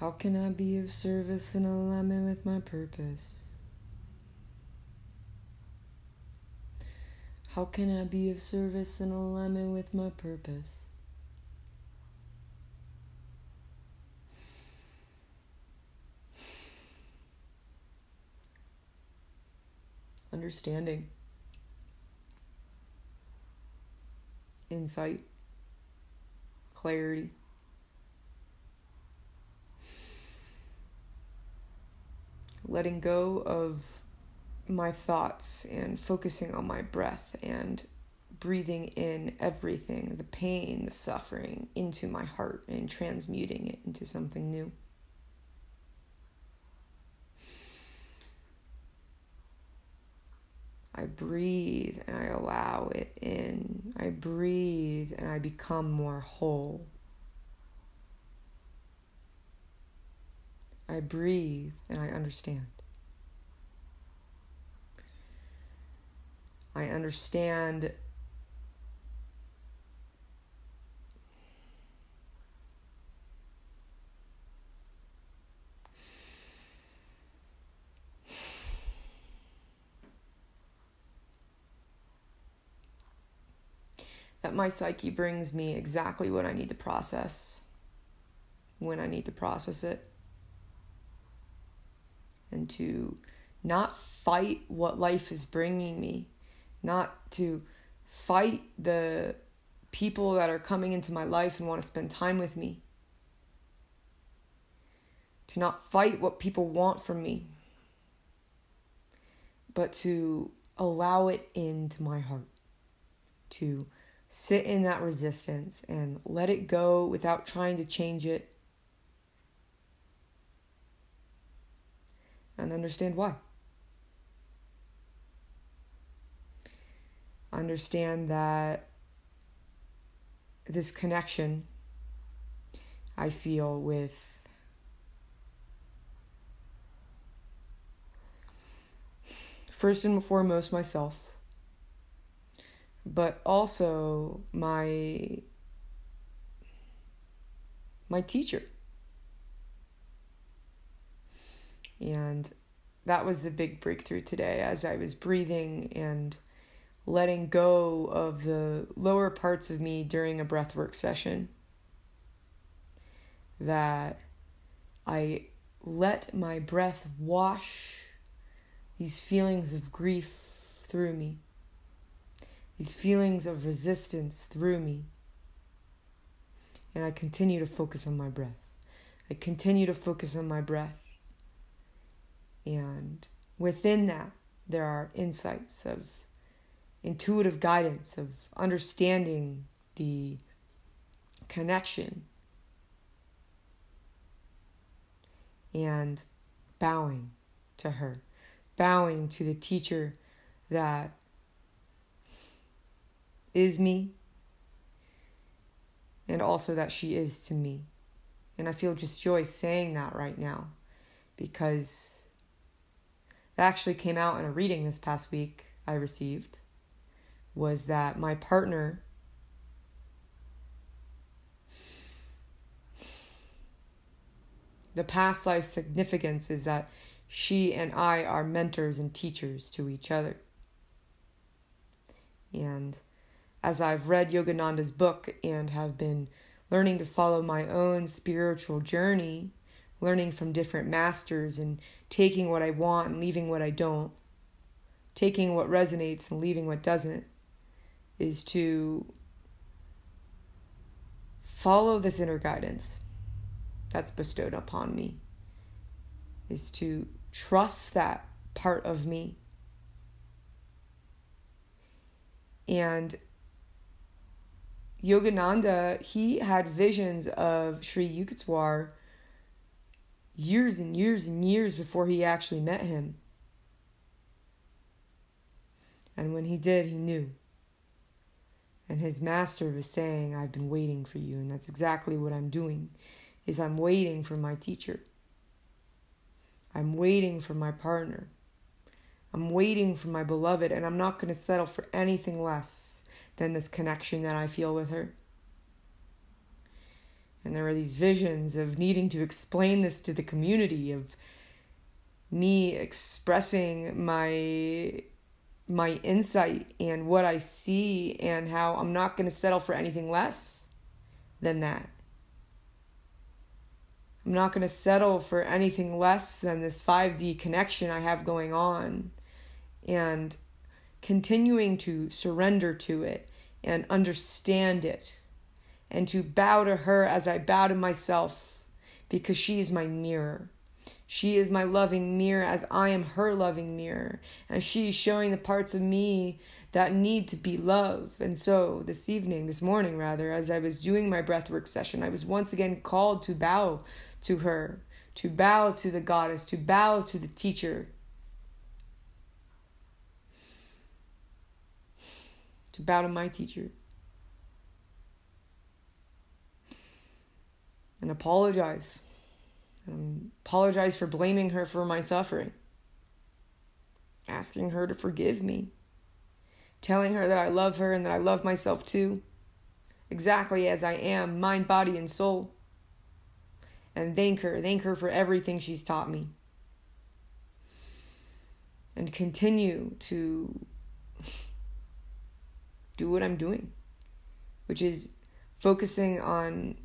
How can I be of service in alignment with my purpose? How can I be of service and alignment with my purpose? Understanding, insight, clarity. Letting go of my thoughts and focusing on my breath and breathing in everything the pain, the suffering into my heart and transmuting it into something new. I breathe and I allow it in. I breathe and I become more whole. I breathe and I understand. I understand that my psyche brings me exactly what I need to process when I need to process it. And to not fight what life is bringing me, not to fight the people that are coming into my life and want to spend time with me, to not fight what people want from me, but to allow it into my heart, to sit in that resistance and let it go without trying to change it. And understand why. Understand that this connection I feel with first and foremost myself but also my my teacher. And that was the big breakthrough today as I was breathing and letting go of the lower parts of me during a breathwork session. That I let my breath wash these feelings of grief through me these feelings of resistance through me. And I continue to focus on my breath. I continue to focus on my breath. And within that, there are insights of intuitive guidance, of understanding the connection, and bowing to her, bowing to the teacher that is me and also that she is to me. And I feel just joy saying that right now because that actually came out in a reading this past week I received was that my partner the past life significance is that she and I are mentors and teachers to each other. And as I've read Yogananda's book and have been learning to follow my own spiritual journey, learning from different masters and taking what I want and leaving what I don't, taking what resonates and leaving what doesn't, is to follow this inner guidance that's bestowed upon me, is to trust that part of me. And Yogananda, he had visions of Sri Yukteswar years and years and years before he actually met him. And when he did, he knew. And his master was saying, I've been waiting for you. And that's exactly what I'm doing is I'm waiting for my teacher. I'm waiting for my partner. I'm waiting for my beloved, and I'm not going to settle for anything less than this connection that I feel with her. And there were these visions of needing to explain this to the community, of me expressing my my insight and what I see and how I'm not going to settle for anything less than that. I'm not going to settle for anything less than this 5D connection I have going on and continuing to surrender to it and understand it and to bow to her as I bow to myself because she is my mirror. She is my loving mirror as I am her loving mirror. And she is showing the parts of me that need to be loved. And so this evening, this morning rather, as I was doing my breathwork session, I was once again called to bow to her, to bow to the goddess, to bow to the teacher. To bow to my teacher. And apologize um, apologize for blaming her for my suffering, asking her to forgive me, telling her that I love her and that I love myself too, exactly as I am, mind, body, and soul. And thank her, thank her for everything she's taught me. And continue to do what I'm doing, which is focusing on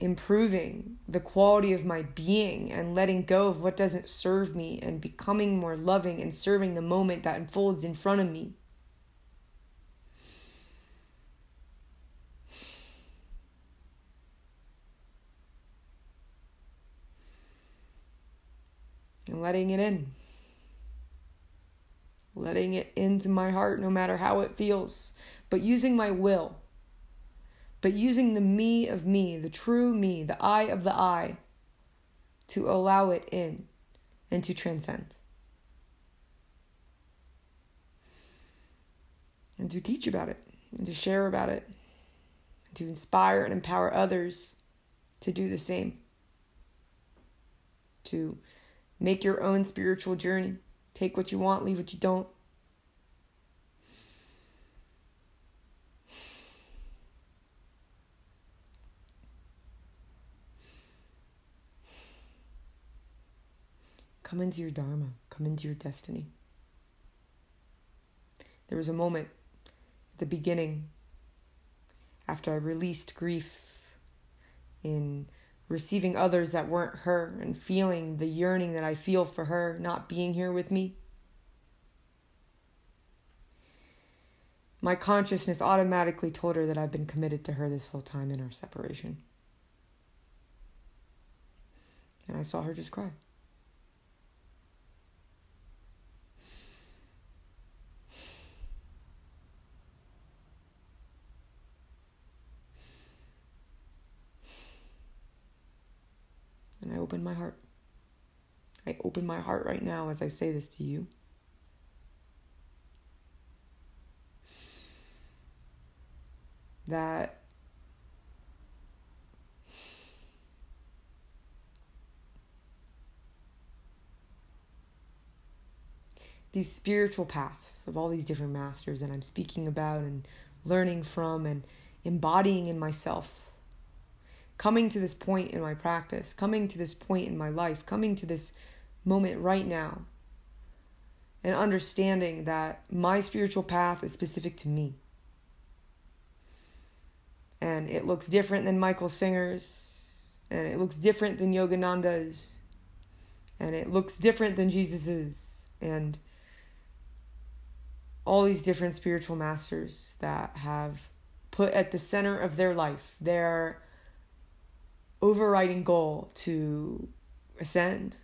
improving the quality of my being and letting go of what doesn't serve me and becoming more loving and serving the moment that unfolds in front of me. And letting it in. Letting it into my heart no matter how it feels, but using my will but using the me of me, the true me, the I of the I, to allow it in and to transcend. And to teach about it, and to share about it, and to inspire and empower others to do the same. To make your own spiritual journey. Take what you want, leave what you don't. Come into your Dharma, come into your destiny. There was a moment at the beginning after I released grief in receiving others that weren't her and feeling the yearning that I feel for her not being here with me. My consciousness automatically told her that I've been committed to her this whole time in our separation. And I saw her just cry. I open my heart. I open my heart right now as I say this to you. That these spiritual paths of all these different masters that I'm speaking about and learning from and embodying in myself coming to this point in my practice, coming to this point in my life, coming to this moment right now, and understanding that my spiritual path is specific to me. And it looks different than Michael Singer's, and it looks different than Yogananda's, and it looks different than Jesus's, and all these different spiritual masters that have put at the center of their life their overriding goal to ascend.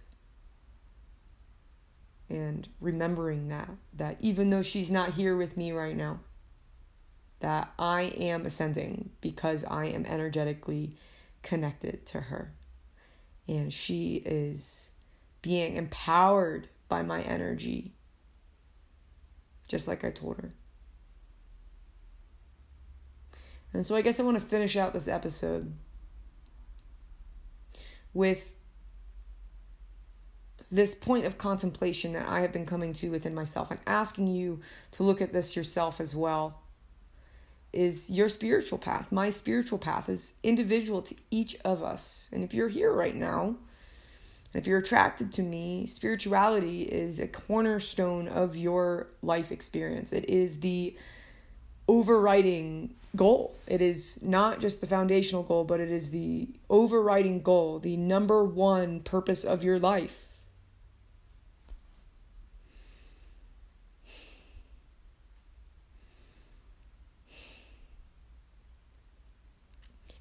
And remembering that that even though she's not here with me right now that I am ascending because I am energetically connected to her. And she is being empowered by my energy just like I told her. And so I guess I want to finish out this episode with this point of contemplation that I have been coming to within myself and asking you to look at this yourself as well is your spiritual path. My spiritual path is individual to each of us. And if you're here right now, if you're attracted to me, spirituality is a cornerstone of your life experience. It is the overriding goal. It is not just the foundational goal, but it is the overriding goal, the number one purpose of your life.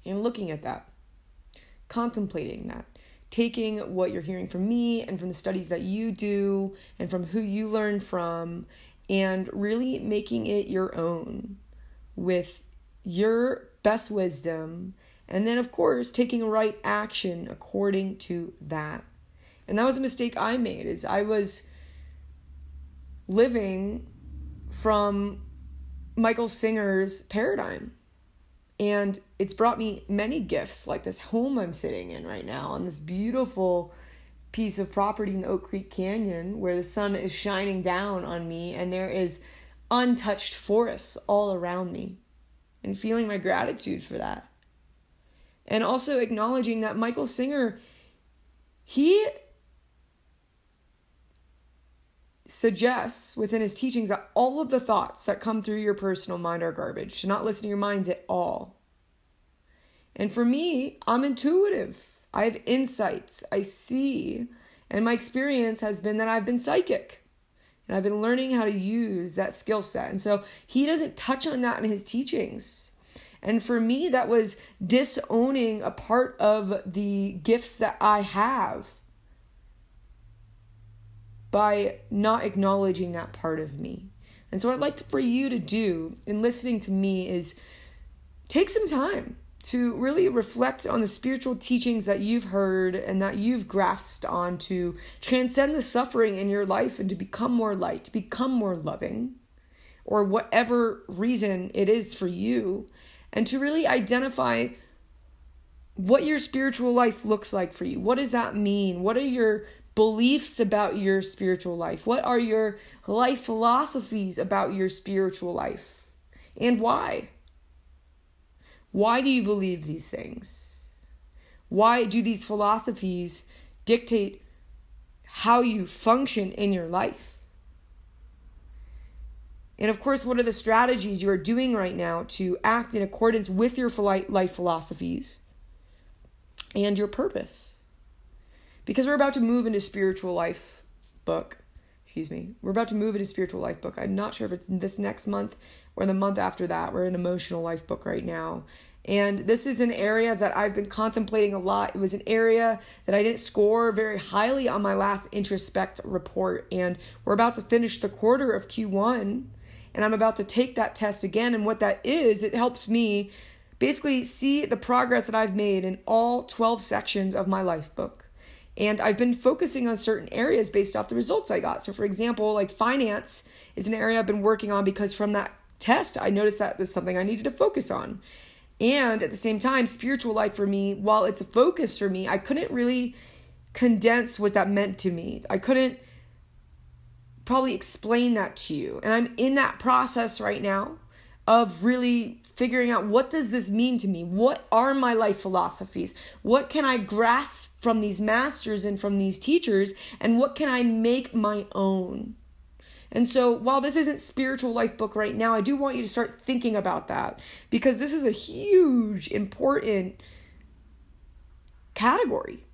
And looking at that, contemplating that, taking what you're hearing from me and from the studies that you do and from who you learn from, and really making it your own with your best wisdom. And then, of course, taking right action according to that. And that was a mistake I made is I was living from Michael Singer's paradigm. And it's brought me many gifts, like this home I'm sitting in right now on this beautiful piece of property in Oak Creek Canyon where the sun is shining down on me and there is untouched forests all around me. And feeling my gratitude for that. And also acknowledging that Michael Singer, he suggests within his teachings that all of the thoughts that come through your personal mind are garbage, to not listen to your minds at all. And for me, I'm intuitive. I have insights. I see. And my experience has been that I've been psychic. And I've been learning how to use that skill set. And so he doesn't touch on that in his teachings. And for me, that was disowning a part of the gifts that I have by not acknowledging that part of me. And so, what I'd like for you to do in listening to me is take some time to really reflect on the spiritual teachings that you've heard and that you've grasped on to transcend the suffering in your life and to become more light, to become more loving, or whatever reason it is for you, and to really identify what your spiritual life looks like for you. What does that mean? What are your beliefs about your spiritual life? What are your life philosophies about your spiritual life? And why? Why do you believe these things? Why do these philosophies dictate how you function in your life? And of course, what are the strategies you are doing right now to act in accordance with your life philosophies and your purpose? Because we're about to move into spiritual life book. Excuse me. We're about to move into spiritual life book. I'm not sure if it's this next month or the month after that. We're in emotional life book right now. And this is an area that I've been contemplating a lot. It was an area that I didn't score very highly on my last introspect report. And we're about to finish the quarter of Q1. And I'm about to take that test again. And what that is, it helps me basically see the progress that I've made in all 12 sections of my life book. And I've been focusing on certain areas based off the results I got. So, for example, like finance is an area I've been working on because from that test, I noticed that was something I needed to focus on. And at the same time, spiritual life for me, while it's a focus for me, I couldn't really condense what that meant to me. I couldn't probably explain that to you. And I'm in that process right now of really figuring out what does this mean to me? What are my life philosophies? What can I grasp from these masters and from these teachers and what can I make my own? And so, while this isn't spiritual life book right now, I do want you to start thinking about that because this is a huge, important category.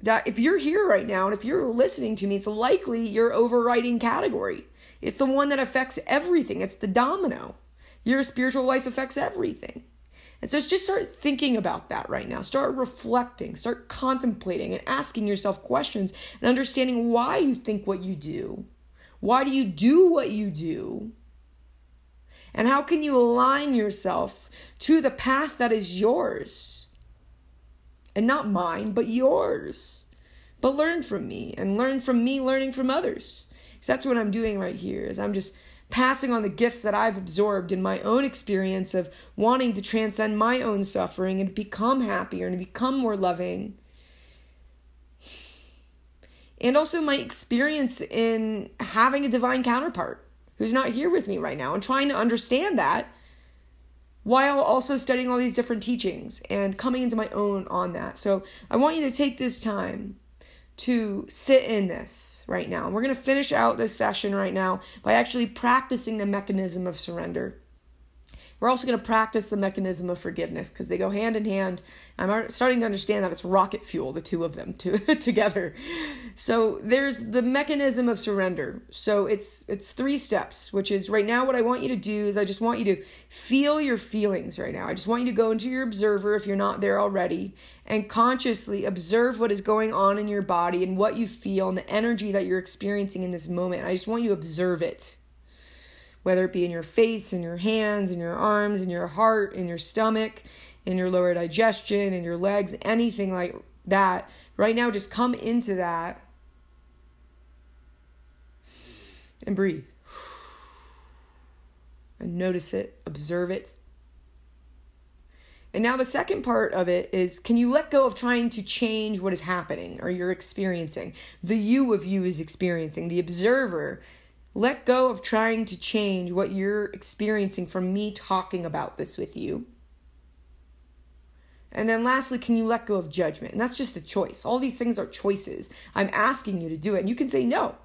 That if you're here right now and if you're listening to me, it's likely your overriding category. It's the one that affects everything, it's the domino. Your spiritual life affects everything. And so just start thinking about that right now. Start reflecting, start contemplating, and asking yourself questions and understanding why you think what you do. Why do you do what you do? And how can you align yourself to the path that is yours? And not mine, but yours. But learn from me and learn from me learning from others. Because that's what I'm doing right here is I'm just passing on the gifts that I've absorbed in my own experience of wanting to transcend my own suffering and become happier and become more loving and also my experience in having a divine counterpart who's not here with me right now and trying to understand that while also studying all these different teachings and coming into my own on that. So I want you to take this time to sit in this right now. We're going to finish out this session right now by actually practicing the mechanism of surrender. We're also going to practice the mechanism of forgiveness because they go hand in hand. I'm starting to understand that it's rocket fuel, the two of them to, together. So there's the mechanism of surrender. So it's it's three steps, which is right now what I want you to do is I just want you to feel your feelings right now. I just want you to go into your observer if you're not there already and consciously observe what is going on in your body and what you feel and the energy that you're experiencing in this moment. I just want you to observe it whether it be in your face, in your hands, in your arms, in your heart, in your stomach, in your lower digestion, in your legs, anything like that. Right now, just come into that and breathe. And notice it, observe it. And now the second part of it is can you let go of trying to change what is happening or you're experiencing? The you of you is experiencing. The observer let go of trying to change what you're experiencing from me talking about this with you. And then lastly, can you let go of judgment? And that's just a choice. All these things are choices. I'm asking you to do it, and you can say no.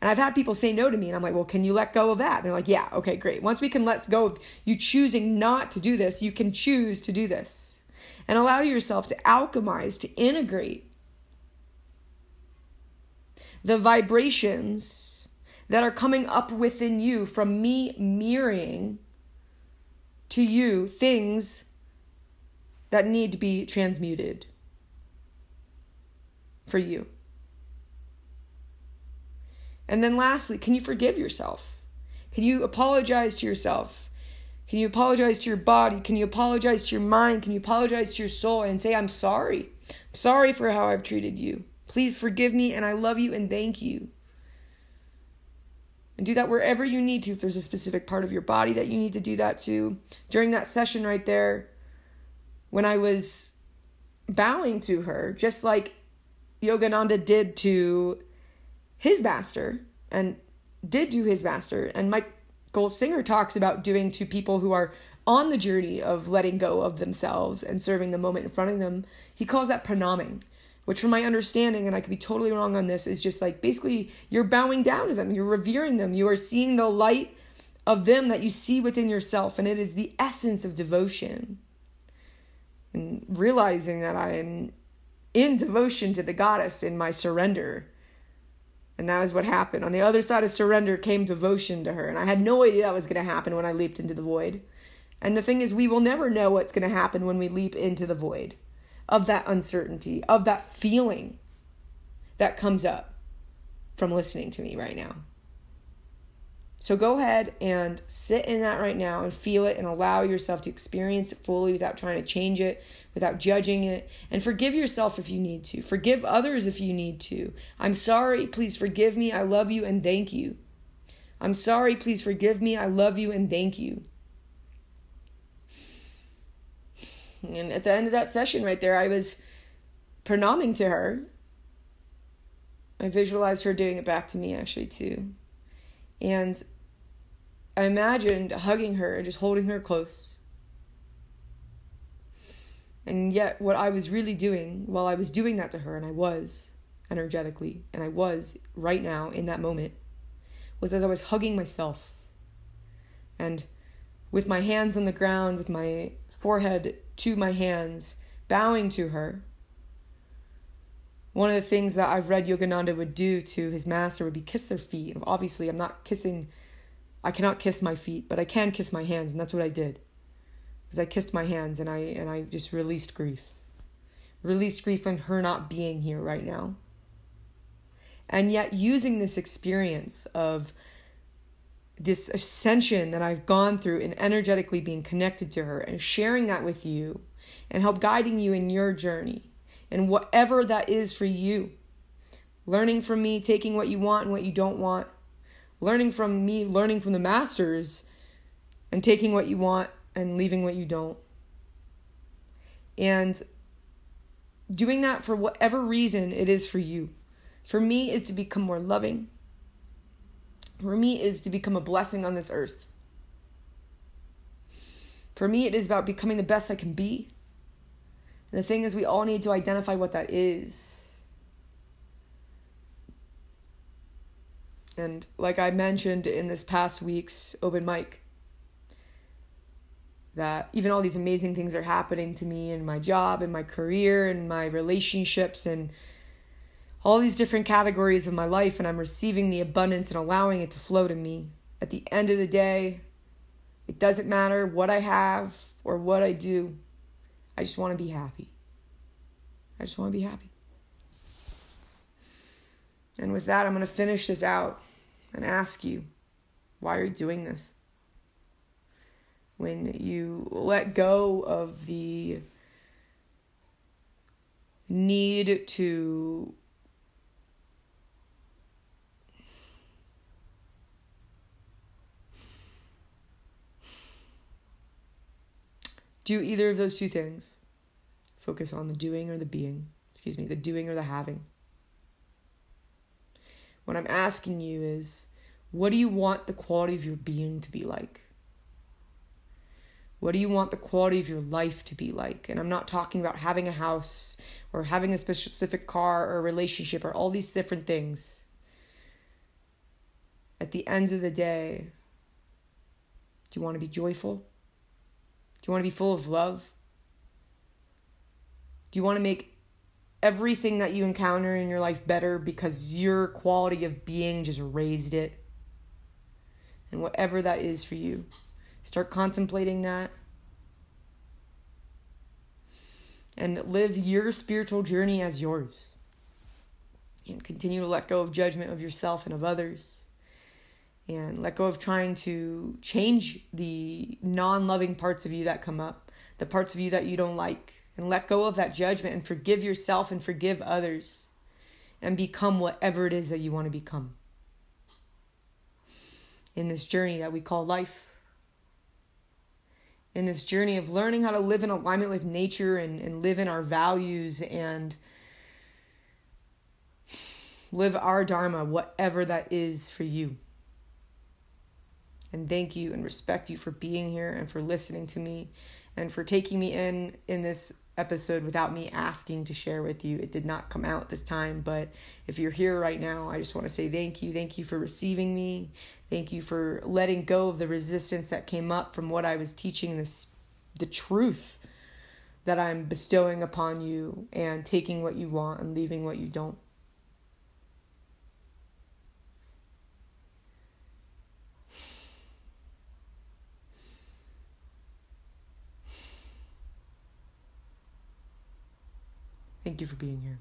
And I've had people say no to me, and I'm like, well, can you let go of that? And they're like, yeah, okay, great. Once we can let go of you choosing not to do this, you can choose to do this. And allow yourself to alchemize, to integrate the vibrations that are coming up within you from me mirroring to you things that need to be transmuted for you. And then lastly, can you forgive yourself? Can you apologize to yourself? Can you apologize to your body? Can you apologize to your mind? Can you apologize to your soul and say, I'm sorry? I'm sorry for how I've treated you. Please forgive me and I love you and thank you. And do that wherever you need to. If there's a specific part of your body that you need to do that to. During that session right there, when I was bowing to her, just like Yogananda did to his master and did to his master. And Michael Singer talks about doing to people who are on the journey of letting go of themselves and serving the moment in front of them. He calls that pranaming which from my understanding and i could be totally wrong on this is just like basically you're bowing down to them. You're revering them. You are seeing the light of them that you see within yourself and it is the essence of devotion. And realizing that i am in devotion to the goddess in my surrender. And that is what happened. On the other side of surrender came devotion to her and i had no idea that was going to happen when i leaped into the void. And the thing is we will never know what's going to happen when we leap into the void of that uncertainty, of that feeling that comes up from listening to me right now. So go ahead and sit in that right now and feel it and allow yourself to experience it fully without trying to change it, without judging it. And forgive yourself if you need to. Forgive others if you need to. I'm sorry, please forgive me. I love you and thank you. I'm sorry, please forgive me. I love you and thank you. And at the end of that session right there, I was pronouncing to her. I visualized her doing it back to me actually too. And I imagined hugging her and just holding her close. And yet, what I was really doing while I was doing that to her, and I was energetically, and I was right now in that moment, was as I was hugging myself. And with my hands on the ground, with my forehead to my hands, bowing to her. One of the things that I've read Yogananda would do to his master would be kiss their feet. Obviously, I'm not kissing, I cannot kiss my feet, but I can kiss my hands, and that's what I did. Because I kissed my hands and I and I just released grief. Released grief on her not being here right now. And yet using this experience of this ascension that I've gone through and energetically being connected to her and sharing that with you and help guiding you in your journey and whatever that is for you. Learning from me, taking what you want and what you don't want. Learning from me, learning from the masters and taking what you want and leaving what you don't. And doing that for whatever reason it is for you. For me is to become more loving, for me is to become a blessing on this earth. For me, it is about becoming the best I can be. And the thing is, we all need to identify what that is. And like I mentioned in this past week's open mic, that even all these amazing things are happening to me in my job and my career and my relationships and all these different categories of my life and I'm receiving the abundance and allowing it to flow to me. At the end of the day, it doesn't matter what I have or what I do. I just want to be happy. I just want to be happy. And with that, I'm going to finish this out and ask you why are you doing this? When you let go of the need to do either of those two things. Focus on the doing or the being. Excuse me, the doing or the having. What I'm asking you is what do you want the quality of your being to be like? What do you want the quality of your life to be like? And I'm not talking about having a house or having a specific car or relationship or all these different things. At the end of the day, do you want to be joyful? Do you want to be full of love? Do you want to make everything that you encounter in your life better because your quality of being just raised it? And whatever that is for you, start contemplating that. And live your spiritual journey as yours. And continue to let go of judgment of yourself and of others and let go of trying to change the non loving parts of you that come up, the parts of you that you don't like, and let go of that judgment and forgive yourself and forgive others and become whatever it is that you want to become in this journey that we call life. In this journey of learning how to live in alignment with nature and, and live in our values and live our Dharma, whatever that is for you and thank you and respect you for being here and for listening to me and for taking me in in this episode without me asking to share with you. It did not come out this time, but if you're here right now, I just want to say thank you. Thank you for receiving me. Thank you for letting go of the resistance that came up from what I was teaching this the truth that I'm bestowing upon you and taking what you want and leaving what you don't. Thank you for being here.